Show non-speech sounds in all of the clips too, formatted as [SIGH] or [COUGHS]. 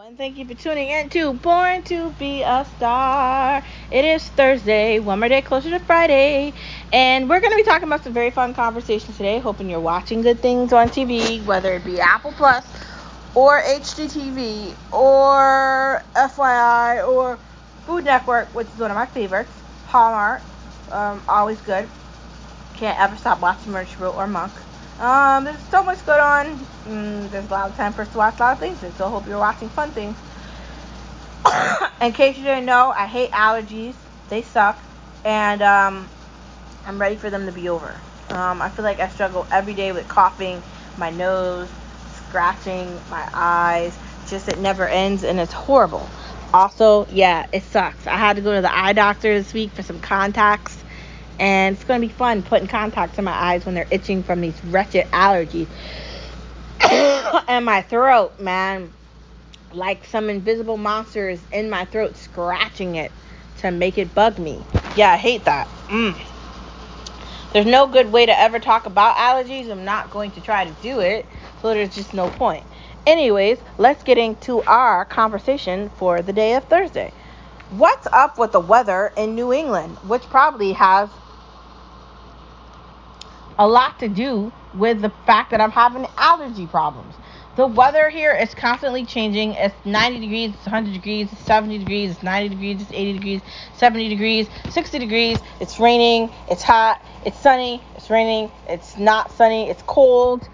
and thank you for tuning in to Born to Be a Star. It is Thursday, one more day closer to Friday, and we're going to be talking about some very fun conversations today. Hoping you're watching good things on TV, whether it be Apple Plus or HGTV or FYI or Food Network, which is one of my favorites. Hallmark, um, always good. Can't ever stop watching Murder or Monk. Um, there's so much going on. Mm, there's a lot of time for us to watch a lot of things, so hope you're watching fun things. [COUGHS] In case you didn't know, I hate allergies. They suck, and um, I'm ready for them to be over. Um, I feel like I struggle every day with coughing, my nose, scratching, my eyes. Just it never ends, and it's horrible. Also, yeah, it sucks. I had to go to the eye doctor this week for some contacts and it's going to be fun putting contacts in my eyes when they're itching from these wretched allergies. [COUGHS] and my throat, man, like some invisible monster is in my throat scratching it to make it bug me. Yeah, I hate that. Mm. There's no good way to ever talk about allergies. I'm not going to try to do it, so there's just no point. Anyways, let's get into our conversation for the day of Thursday. What's up with the weather in New England, which probably has a lot to do with the fact that I'm having allergy problems. The weather here is constantly changing. It's 90 degrees, it's 100 degrees, it's 70 degrees, it's 90 degrees, it's 80 degrees, 70 degrees, 60 degrees. It's raining, it's hot, it's sunny, it's raining, it's not sunny, it's cold.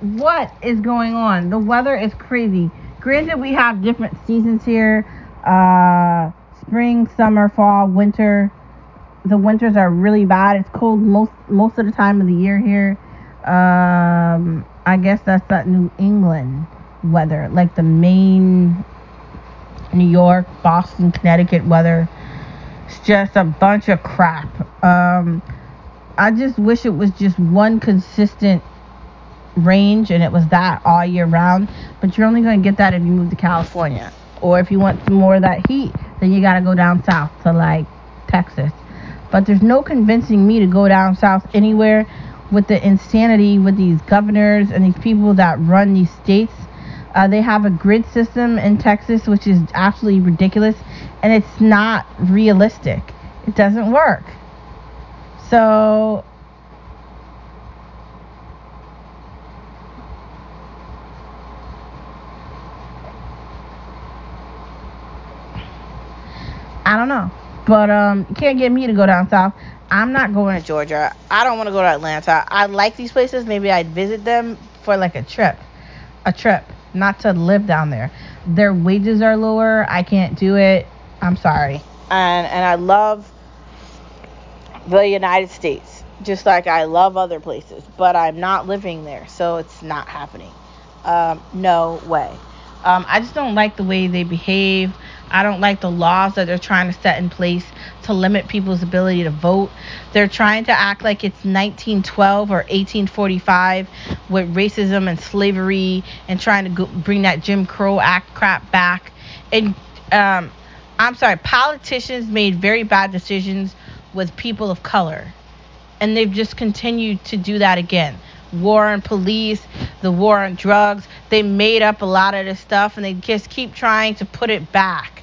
What is going on? The weather is crazy. Granted, we have different seasons here uh, spring, summer, fall, winter the winters are really bad. It's cold most most of the time of the year here. Um, I guess that's that New England weather, like the Maine, New York, Boston, Connecticut weather. It's just a bunch of crap. Um, I just wish it was just one consistent range and it was that all year round. But you're only going to get that if you move to California. Or if you want some more of that heat, then you got to go down south to like Texas. But there's no convincing me to go down south anywhere with the insanity with these governors and these people that run these states. Uh, they have a grid system in Texas, which is absolutely ridiculous, and it's not realistic. It doesn't work. So I don't know. But um, can't get me to go down south. I'm not going to Georgia. I don't want to go to Atlanta. I like these places. Maybe I'd visit them for like a trip, a trip, not to live down there. Their wages are lower. I can't do it. I'm sorry. And and I love the United States, just like I love other places, but I'm not living there, so it's not happening. Um, no way. Um, I just don't like the way they behave. I don't like the laws that they're trying to set in place to limit people's ability to vote. They're trying to act like it's 1912 or 1845 with racism and slavery and trying to go, bring that Jim Crow Act crap back. And um, I'm sorry, politicians made very bad decisions with people of color. And they've just continued to do that again war on police, the war on drugs. They made up a lot of this stuff and they just keep trying to put it back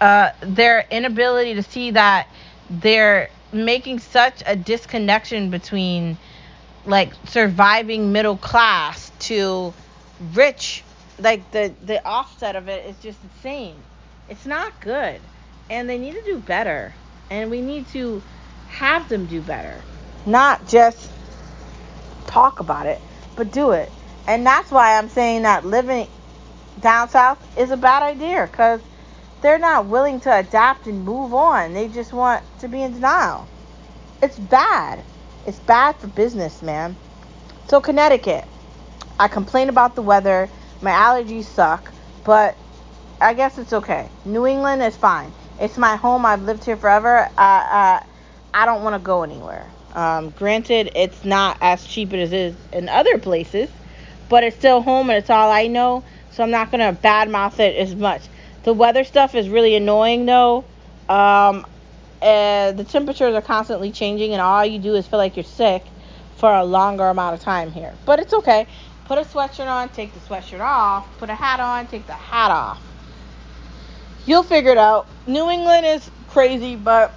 uh, their inability to see that they're making such a disconnection between like surviving middle class to rich like the the offset of it is just insane. It's not good. And they need to do better. And we need to have them do better. Not just talk about it but do it. And that's why i'm saying that living down south is a bad idea because they're not willing to adapt and move on. They just want to be in denial. It's bad. It's bad for business, man. So, Connecticut, I complain about the weather. My allergies suck, but I guess it's okay. New England is fine. It's my home. I've lived here forever. I, I don't want to go anywhere. Um, granted, it's not as cheap as it is in other places, but it's still home and it's all I know. So I'm not going to badmouth it as much. The weather stuff is really annoying though. Um, the temperatures are constantly changing, and all you do is feel like you're sick for a longer amount of time here. But it's okay. Put a sweatshirt on, take the sweatshirt off. Put a hat on, take the hat off. You'll figure it out. New England is crazy, but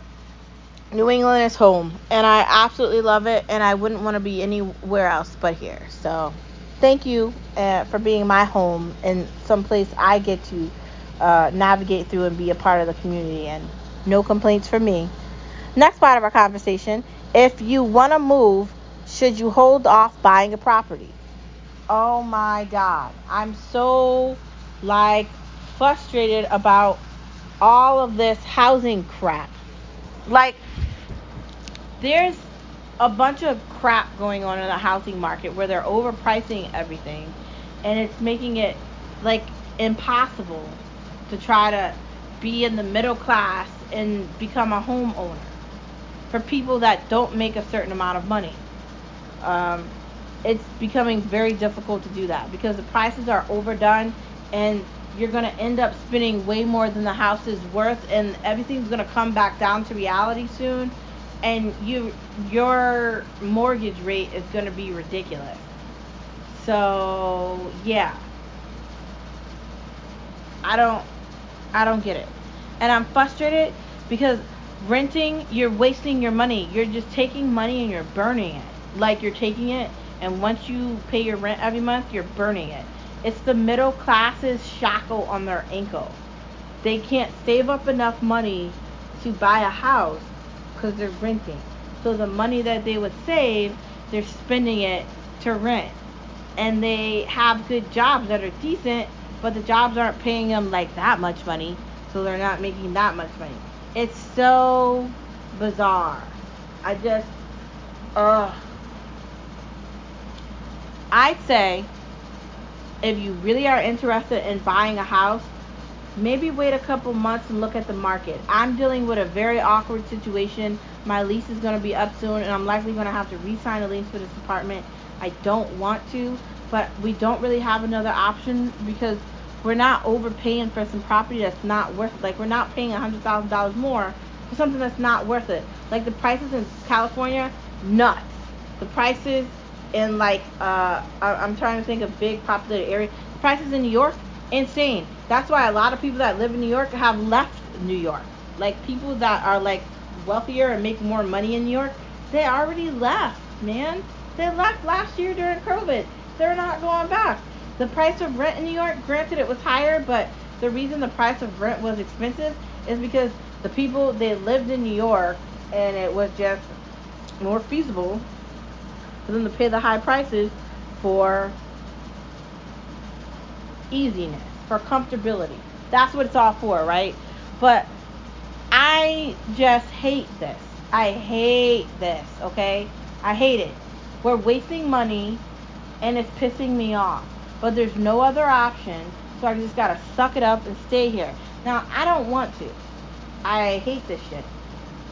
New England is home, and I absolutely love it, and I wouldn't want to be anywhere else but here. So, thank you uh, for being my home and someplace I get to uh, navigate through and be a part of the community. And no complaints from me. Next part of our conversation if you want to move, should you hold off buying a property? Oh my God. I'm so like frustrated about all of this housing crap. Like, there's a bunch of crap going on in the housing market where they're overpricing everything and it's making it like impossible to try to be in the middle class and become a homeowner for people that don't make a certain amount of money. Um, it's becoming very difficult to do that because the prices are overdone and you're going to end up spending way more than the house is worth and everything's going to come back down to reality soon and you your mortgage rate is going to be ridiculous. So, yeah. I don't I don't get it. And I'm frustrated because renting, you're wasting your money. You're just taking money and you're burning it. Like you're taking it and once you pay your rent every month, you're burning it. It's the middle class's shackle on their ankle. They can't save up enough money to buy a house because they're renting. So the money that they would save, they're spending it to rent. And they have good jobs that are decent, but the jobs aren't paying them like that much money, so they're not making that much money. It's so bizarre. I just, ugh. I'd say if you really are interested in buying a house, maybe wait a couple months and look at the market. I'm dealing with a very awkward situation. My lease is going to be up soon, and I'm likely going to have to re sign a lease for this apartment. I don't want to, but we don't really have another option because we're not overpaying for some property that's not worth it. Like, we're not paying $100,000 more for something that's not worth it. Like, the prices in California, nuts. The prices in, like, uh, I'm trying to think of big populated area. The prices in New York, insane. That's why a lot of people that live in New York have left New York. Like, people that are, like, wealthier and make more money in New York, they already left, man. They left last year during COVID. They're not going back. The price of rent in New York, granted it was higher, but the reason the price of rent was expensive is because the people they lived in New York and it was just more feasible for them to pay the high prices for easiness, for comfortability. That's what it's all for, right? But I just hate this. I hate this, okay? I hate it. We're wasting money and it's pissing me off but there's no other option. So I just gotta suck it up and stay here. Now I don't want to. I hate this shit.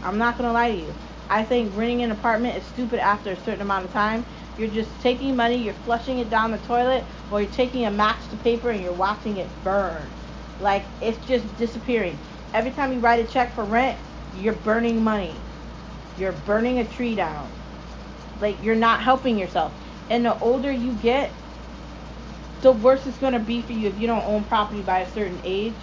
I'm not gonna lie to you. I think renting an apartment is stupid after a certain amount of time. You're just taking money, you're flushing it down the toilet, or you're taking a match to paper and you're watching it burn. Like it's just disappearing. Every time you write a check for rent, you're burning money. You're burning a tree down. Like you're not helping yourself. And the older you get, the worse it's going to be for you if you don't own property by a certain age.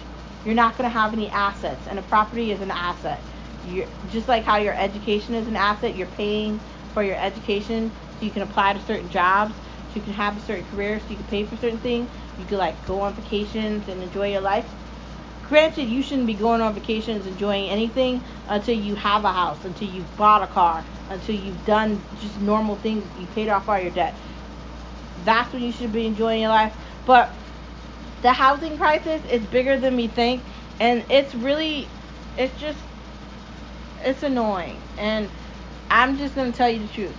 You're not going to have any assets, and a property is an asset. You're, just like how your education is an asset, you're paying for your education so you can apply to certain jobs, so you can have a certain career, so you can pay for certain things. You can like go on vacations and enjoy your life. Granted, you shouldn't be going on vacations enjoying anything until you have a house, until you've bought a car, until you've done just normal things, you paid off all your debt that's when you should be enjoying your life. But the housing crisis is bigger than we think, and it's really, it's just, it's annoying. And I'm just gonna tell you the truth.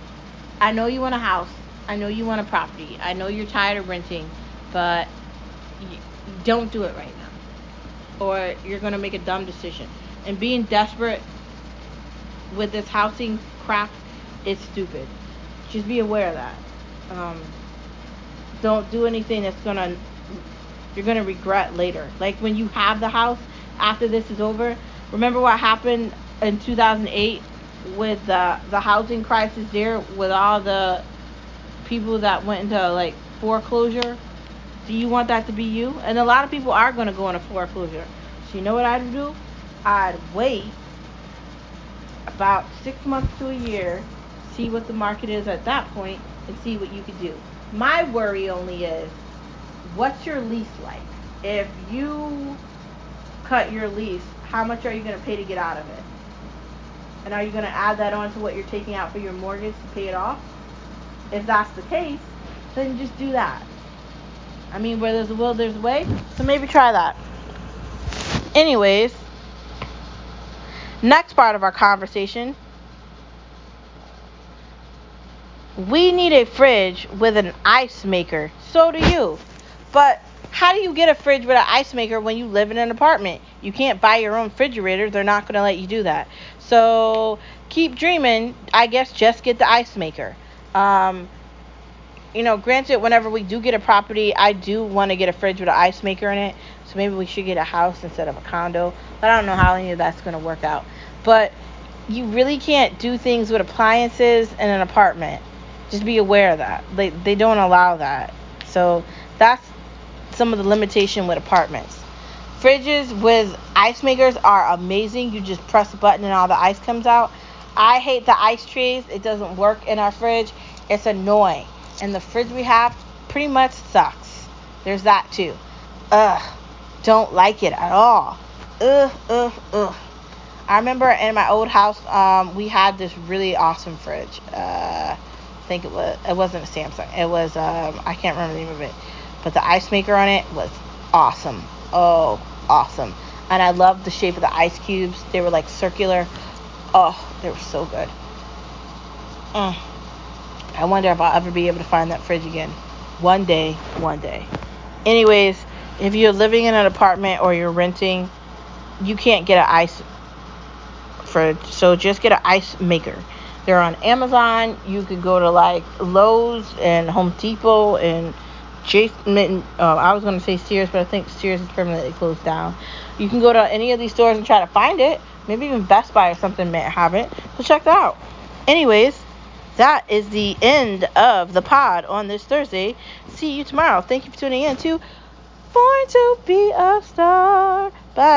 I know you want a house. I know you want a property. I know you're tired of renting, but don't do it right now, or you're gonna make a dumb decision. And being desperate with this housing crap is stupid. Just be aware of that. Um, don't do anything that's gonna you're gonna regret later. Like when you have the house after this is over. Remember what happened in 2008 with the the housing crisis there with all the people that went into like foreclosure. Do you want that to be you? And a lot of people are gonna go into foreclosure. So you know what I'd do? I'd wait about six months to a year, see what the market is at that point, and see what you could do. My worry only is, what's your lease like? If you cut your lease, how much are you going to pay to get out of it? And are you going to add that on to what you're taking out for your mortgage to pay it off? If that's the case, then just do that. I mean, where there's a will, there's a way. So maybe try that. Anyways, next part of our conversation. We need a fridge with an ice maker. So do you. But how do you get a fridge with an ice maker when you live in an apartment? You can't buy your own refrigerator. They're not going to let you do that. So keep dreaming. I guess just get the ice maker. Um, you know, granted, whenever we do get a property, I do want to get a fridge with an ice maker in it. So maybe we should get a house instead of a condo. But I don't know how any of that's going to work out. But you really can't do things with appliances in an apartment. Just be aware of that. They they don't allow that. So that's some of the limitation with apartments. Fridges with ice makers are amazing. You just press a button and all the ice comes out. I hate the ice trays. It doesn't work in our fridge. It's annoying. And the fridge we have pretty much sucks. There's that too. Ugh. Don't like it at all. Ugh, ugh, ugh. I remember in my old house, um, we had this really awesome fridge. Uh, I think it was it wasn't a Samsung. It was um, I can't remember the name of it, but the ice maker on it was awesome. Oh, awesome! And I loved the shape of the ice cubes. They were like circular. Oh, they were so good. Mm. I wonder if I'll ever be able to find that fridge again. One day, one day. Anyways, if you're living in an apartment or you're renting, you can't get an ice fridge. So just get an ice maker. They're on Amazon. You could go to like Lowe's and Home Depot and Jason. Uh, I was going to say Sears, but I think Sears is permanently closed down. You can go to any of these stores and try to find it. Maybe even Best Buy or something may have it. So check that out. Anyways, that is the end of the pod on this Thursday. See you tomorrow. Thank you for tuning in to Born to Be a Star. Bye.